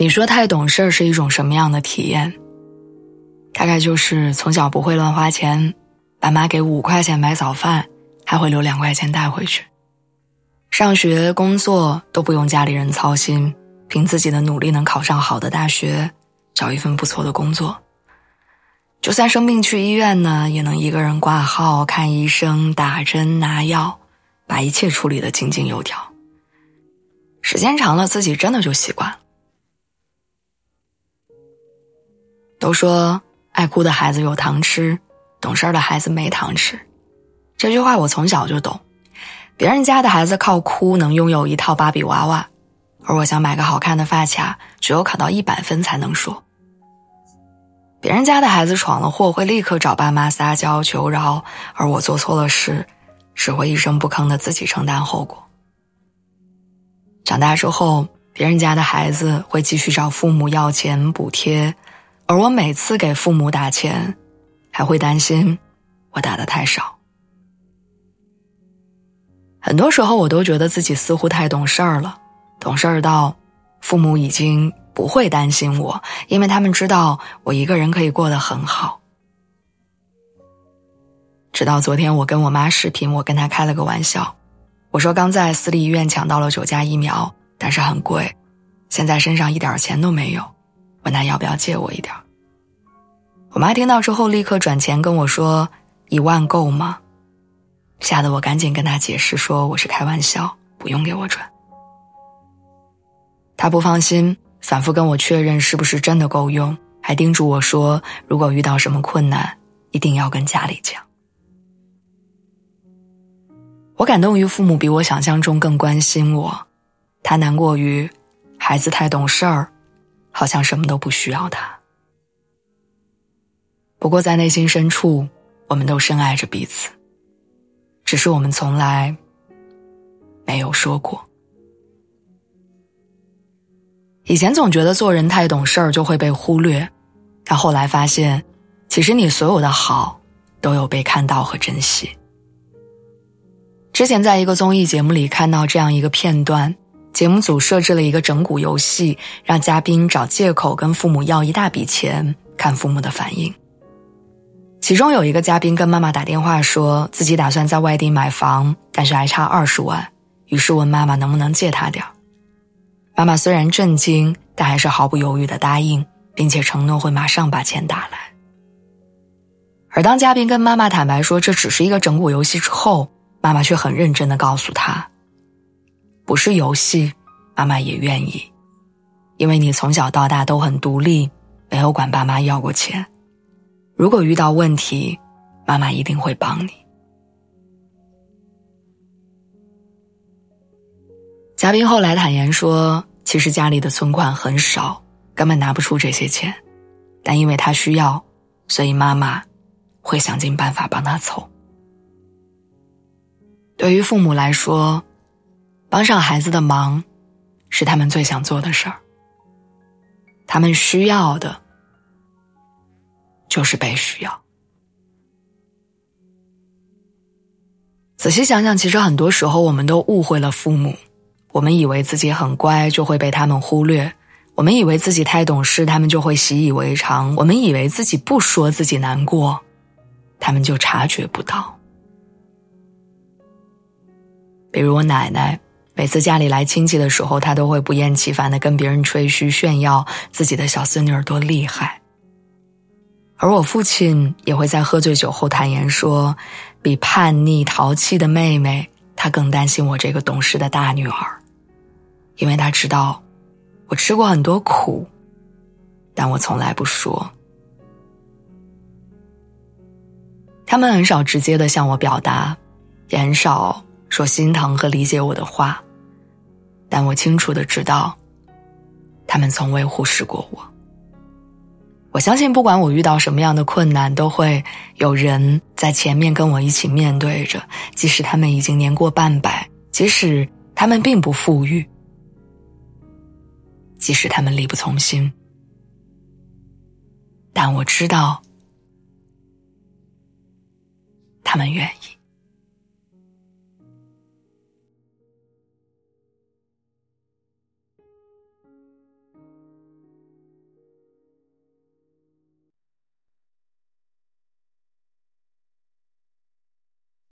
你说太懂事儿是一种什么样的体验？大概就是从小不会乱花钱，爸妈给五块钱买早饭，还会留两块钱带回去。上学、工作都不用家里人操心，凭自己的努力能考上好的大学，找一份不错的工作。就算生病去医院呢，也能一个人挂号、看医生、打针、拿药，把一切处理得井井有条。时间长了，自己真的就习惯了。都说爱哭的孩子有糖吃，懂事儿的孩子没糖吃。这句话我从小就懂。别人家的孩子靠哭能拥有一套芭比娃娃，而我想买个好看的发卡，只有考到一百分才能说。别人家的孩子闯了祸会立刻找爸妈撒娇求饶，而我做错了事，只会一声不吭的自己承担后果。长大之后，别人家的孩子会继续找父母要钱补贴，而我每次给父母打钱，还会担心我打的太少。很多时候，我都觉得自己似乎太懂事儿了，懂事儿到父母已经不会担心我，因为他们知道我一个人可以过得很好。直到昨天，我跟我妈视频，我跟她开了个玩笑，我说刚在私立医院抢到了九价疫苗，但是很贵，现在身上一点钱都没有，问他要不要借我一点。我妈听到之后立刻转钱跟我说：“一万够吗？”吓得我赶紧跟他解释说我是开玩笑，不用给我转。他不放心，反复跟我确认是不是真的够用，还叮嘱我说如果遇到什么困难，一定要跟家里讲。我感动于父母比我想象中更关心我，他难过于孩子太懂事儿，好像什么都不需要他。不过在内心深处，我们都深爱着彼此。只是我们从来没有说过。以前总觉得做人太懂事儿就会被忽略，但后来发现，其实你所有的好都有被看到和珍惜。之前在一个综艺节目里看到这样一个片段，节目组设置了一个整蛊游戏，让嘉宾找借口跟父母要一大笔钱，看父母的反应。其中有一个嘉宾跟妈妈打电话，说自己打算在外地买房，但是还差二十万，于是问妈妈能不能借他点妈妈虽然震惊，但还是毫不犹豫的答应，并且承诺会马上把钱打来。而当嘉宾跟妈妈坦白说这只是一个整蛊游戏之后，妈妈却很认真的告诉他：“不是游戏，妈妈也愿意，因为你从小到大都很独立，没有管爸妈要过钱。”如果遇到问题，妈妈一定会帮你。嘉宾后来坦言说，其实家里的存款很少，根本拿不出这些钱，但因为他需要，所以妈妈会想尽办法帮他凑。对于父母来说，帮上孩子的忙，是他们最想做的事儿。他们需要的。就是被需要。仔细想想，其实很多时候我们都误会了父母。我们以为自己很乖，就会被他们忽略；我们以为自己太懂事，他们就会习以为常；我们以为自己不说自己难过，他们就察觉不到。比如我奶奶，每次家里来亲戚的时候，他都会不厌其烦的跟别人吹嘘炫耀自己的小孙女儿多厉害。而我父亲也会在喝醉酒后坦言说，比叛逆淘气的妹妹，他更担心我这个懂事的大女儿，因为他知道我吃过很多苦，但我从来不说。他们很少直接的向我表达，也很少说心疼和理解我的话，但我清楚的知道，他们从未忽视过我。我相信，不管我遇到什么样的困难，都会有人在前面跟我一起面对着。即使他们已经年过半百，即使他们并不富裕，即使他们力不从心，但我知道，他们愿意。